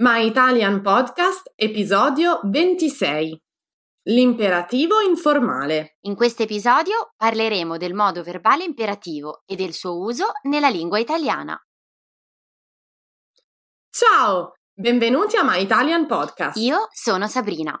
My Italian Podcast, episodio 26. L'imperativo informale. In questo episodio parleremo del modo verbale imperativo e del suo uso nella lingua italiana. Ciao, benvenuti a My Italian Podcast. Io sono Sabrina.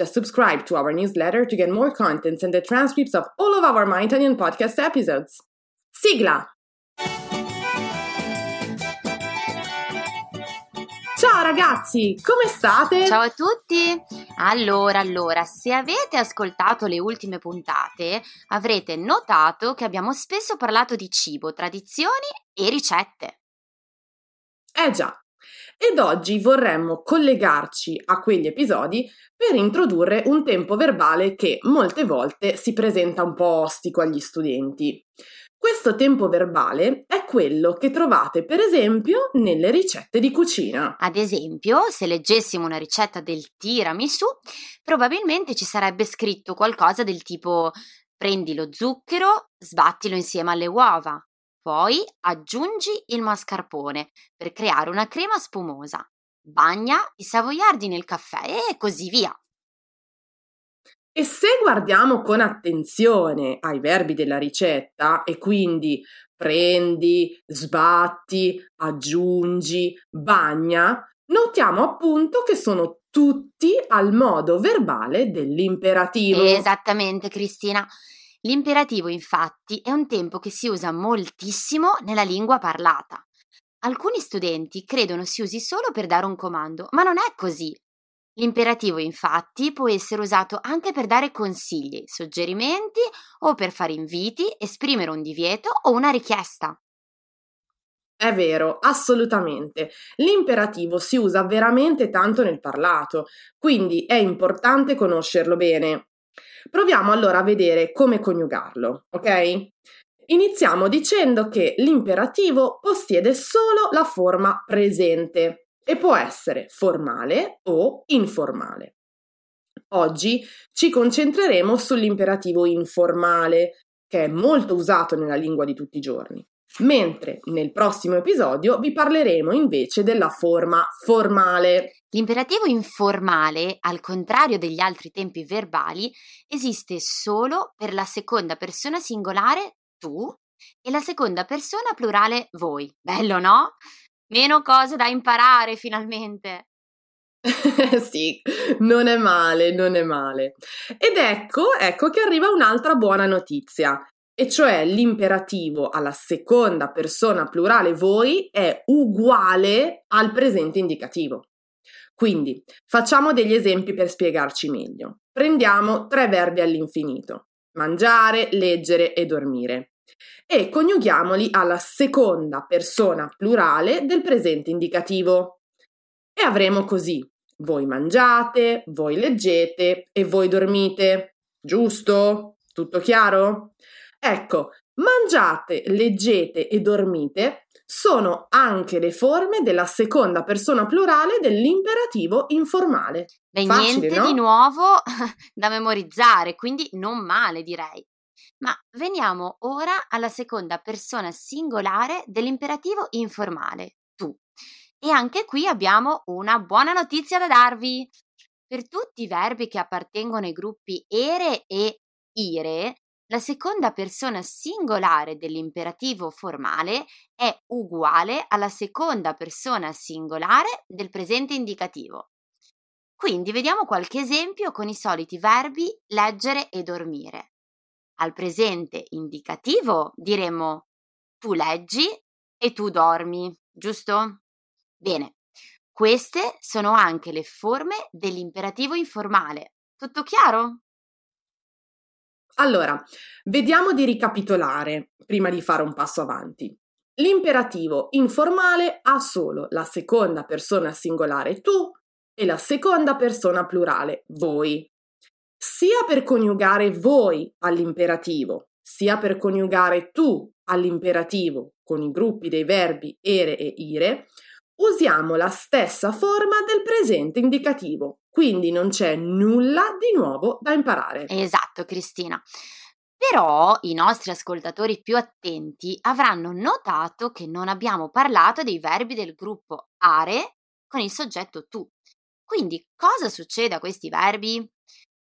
Just subscribe to our newsletter to get more contents and the transcripts of all of our My Italian podcast episodes. Sigla! Ciao ragazzi, come state? Ciao a tutti! Allora, allora, se avete ascoltato le ultime puntate, avrete notato che abbiamo spesso parlato di cibo, tradizioni e ricette. Eh già, ed oggi vorremmo collegarci a quegli episodi per introdurre un tempo verbale che molte volte si presenta un po' ostico agli studenti. Questo tempo verbale è quello che trovate per esempio nelle ricette di cucina. Ad esempio, se leggessimo una ricetta del tiramisù, probabilmente ci sarebbe scritto qualcosa del tipo prendi lo zucchero, sbattilo insieme alle uova, poi aggiungi il mascarpone per creare una crema spumosa. Bagna i savoiardi nel caffè e così via. E se guardiamo con attenzione ai verbi della ricetta e quindi prendi, sbatti, aggiungi, bagna, notiamo appunto che sono tutti al modo verbale dell'imperativo. Esattamente, Cristina. L'imperativo, infatti, è un tempo che si usa moltissimo nella lingua parlata. Alcuni studenti credono si usi solo per dare un comando, ma non è così. L'imperativo, infatti, può essere usato anche per dare consigli, suggerimenti o per fare inviti, esprimere un divieto o una richiesta. È vero, assolutamente. L'imperativo si usa veramente tanto nel parlato, quindi è importante conoscerlo bene. Proviamo allora a vedere come coniugarlo, ok? Iniziamo dicendo che l'imperativo possiede solo la forma presente e può essere formale o informale. Oggi ci concentreremo sull'imperativo informale, che è molto usato nella lingua di tutti i giorni, mentre nel prossimo episodio vi parleremo invece della forma formale. L'imperativo informale, al contrario degli altri tempi verbali, esiste solo per la seconda persona singolare tu e la seconda persona plurale voi. Bello, no? Meno cose da imparare finalmente. sì, non è male, non è male. Ed ecco, ecco che arriva un'altra buona notizia, e cioè l'imperativo alla seconda persona plurale voi è uguale al presente indicativo. Quindi facciamo degli esempi per spiegarci meglio. Prendiamo tre verbi all'infinito: mangiare, leggere e dormire e coniughiamoli alla seconda persona plurale del presente indicativo. E avremo così voi mangiate, voi leggete e voi dormite. Giusto? Tutto chiaro? Ecco, mangiate, leggete e dormite sono anche le forme della seconda persona plurale dell'imperativo informale. Beh, Facile, niente no? di nuovo da memorizzare, quindi non male direi. Ma veniamo ora alla seconda persona singolare dell'imperativo informale, tu. E anche qui abbiamo una buona notizia da darvi. Per tutti i verbi che appartengono ai gruppi ere e ire, la seconda persona singolare dell'imperativo formale è uguale alla seconda persona singolare del presente indicativo. Quindi vediamo qualche esempio con i soliti verbi leggere e dormire. Al presente indicativo diremo tu leggi e tu dormi, giusto? Bene, queste sono anche le forme dell'imperativo informale. Tutto chiaro? Allora, vediamo di ricapitolare prima di fare un passo avanti. L'imperativo informale ha solo la seconda persona singolare tu e la seconda persona plurale voi. Sia per coniugare voi all'imperativo, sia per coniugare tu all'imperativo con i gruppi dei verbi ere e ire, usiamo la stessa forma del presente indicativo, quindi non c'è nulla di nuovo da imparare. Esatto, Cristina. Però i nostri ascoltatori più attenti avranno notato che non abbiamo parlato dei verbi del gruppo are con il soggetto tu. Quindi cosa succede a questi verbi?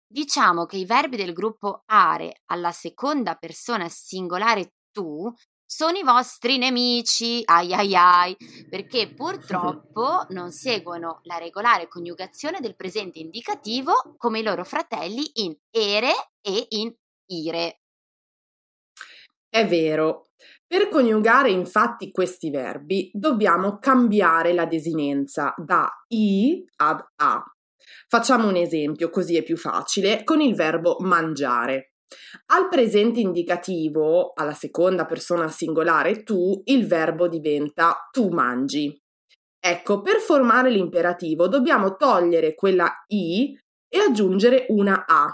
Diciamo che i verbi del gruppo are alla seconda persona singolare tu sono i vostri nemici, ai ai ai, perché purtroppo non seguono la regolare coniugazione del presente indicativo come i loro fratelli in ere e in ire. È vero. Per coniugare infatti questi verbi dobbiamo cambiare la desinenza da i ad a. Facciamo un esempio, così è più facile, con il verbo mangiare. Al presente indicativo, alla seconda persona singolare tu, il verbo diventa tu mangi. Ecco, per formare l'imperativo dobbiamo togliere quella i e aggiungere una a.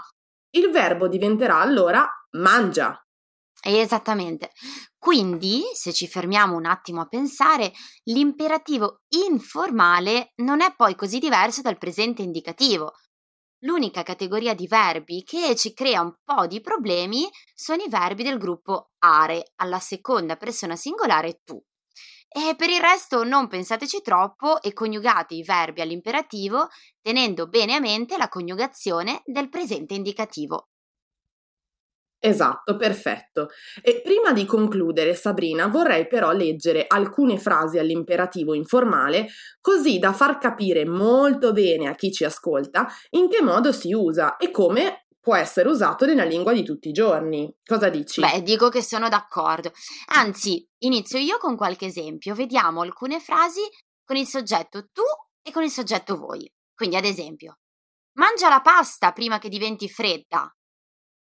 Il verbo diventerà allora mangia. Esattamente. Quindi, se ci fermiamo un attimo a pensare, l'imperativo informale non è poi così diverso dal presente indicativo. L'unica categoria di verbi che ci crea un po' di problemi sono i verbi del gruppo are, alla seconda persona singolare tu. E per il resto non pensateci troppo e coniugate i verbi all'imperativo tenendo bene a mente la coniugazione del presente indicativo. Esatto, perfetto. E prima di concludere, Sabrina, vorrei però leggere alcune frasi all'imperativo informale, così da far capire molto bene a chi ci ascolta in che modo si usa e come può essere usato nella lingua di tutti i giorni. Cosa dici? Beh, dico che sono d'accordo. Anzi, inizio io con qualche esempio. Vediamo alcune frasi con il soggetto tu e con il soggetto voi. Quindi, ad esempio, mangia la pasta prima che diventi fredda.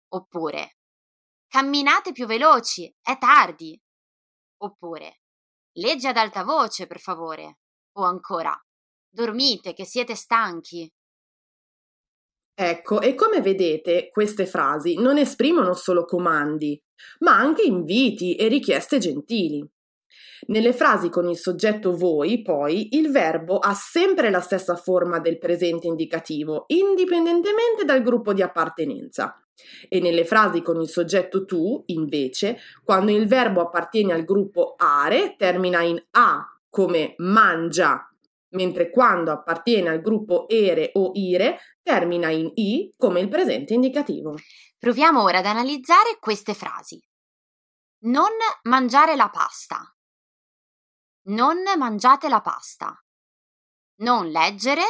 Oppure, Camminate più veloci, è tardi. Oppure, leggi ad alta voce, per favore. O ancora, dormite che siete stanchi. Ecco, e come vedete, queste frasi non esprimono solo comandi, ma anche inviti e richieste gentili. Nelle frasi con il soggetto voi, poi, il verbo ha sempre la stessa forma del presente indicativo, indipendentemente dal gruppo di appartenenza. E nelle frasi con il soggetto tu, invece, quando il verbo appartiene al gruppo are, termina in a, come mangia, mentre quando appartiene al gruppo ere o ire, termina in i, come il presente indicativo. Proviamo ora ad analizzare queste frasi. Non mangiare la pasta. Non mangiate la pasta. Non leggere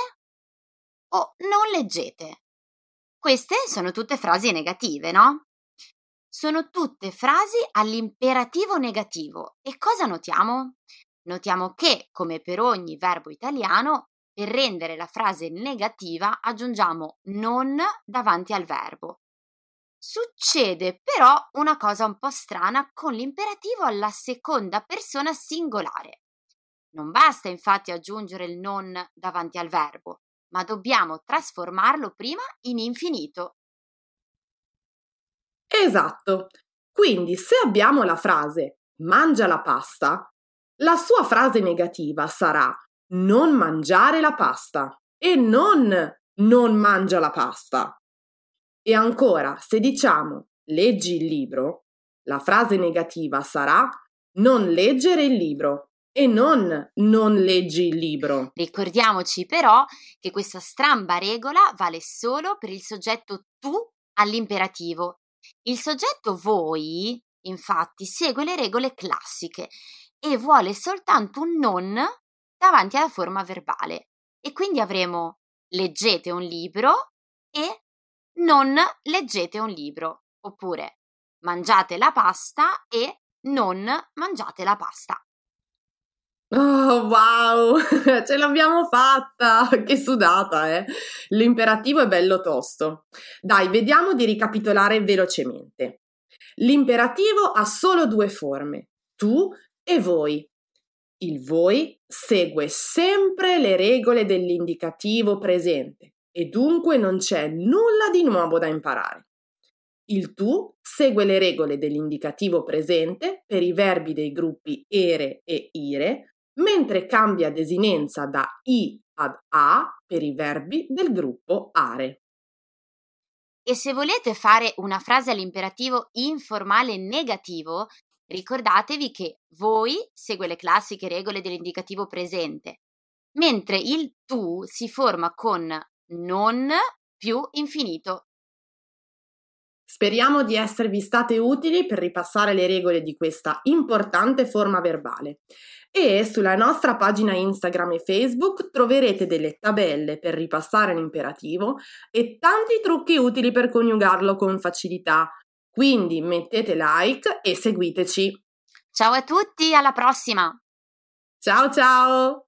o non leggete. Queste sono tutte frasi negative, no? Sono tutte frasi all'imperativo negativo. E cosa notiamo? Notiamo che, come per ogni verbo italiano, per rendere la frase negativa aggiungiamo non davanti al verbo. Succede però una cosa un po' strana con l'imperativo alla seconda persona singolare. Non basta infatti aggiungere il non davanti al verbo, ma dobbiamo trasformarlo prima in infinito. Esatto. Quindi se abbiamo la frase mangia la pasta, la sua frase negativa sarà non mangiare la pasta e non non mangia la pasta. E ancora, se diciamo leggi il libro, la frase negativa sarà non leggere il libro e non non leggi il libro. Ricordiamoci però che questa stramba regola vale solo per il soggetto tu all'imperativo. Il soggetto voi, infatti, segue le regole classiche e vuole soltanto un non davanti alla forma verbale. E quindi avremo leggete un libro e non leggete un libro, oppure mangiate la pasta e non mangiate la pasta. Oh, wow, ce l'abbiamo fatta! Che sudata, eh! L'imperativo è bello tosto. Dai, vediamo di ricapitolare velocemente. L'imperativo ha solo due forme, tu e voi. Il voi segue sempre le regole dell'indicativo presente e dunque non c'è nulla di nuovo da imparare. Il tu segue le regole dell'indicativo presente per i verbi dei gruppi ere e ire, mentre cambia desinenza da i ad a per i verbi del gruppo are. E se volete fare una frase all'imperativo informale negativo, ricordatevi che voi segue le classiche regole dell'indicativo presente, mentre il tu si forma con non più infinito. Speriamo di esservi state utili per ripassare le regole di questa importante forma verbale. E sulla nostra pagina Instagram e Facebook troverete delle tabelle per ripassare l'imperativo e tanti trucchi utili per coniugarlo con facilità. Quindi mettete like e seguiteci. Ciao a tutti, alla prossima! Ciao ciao!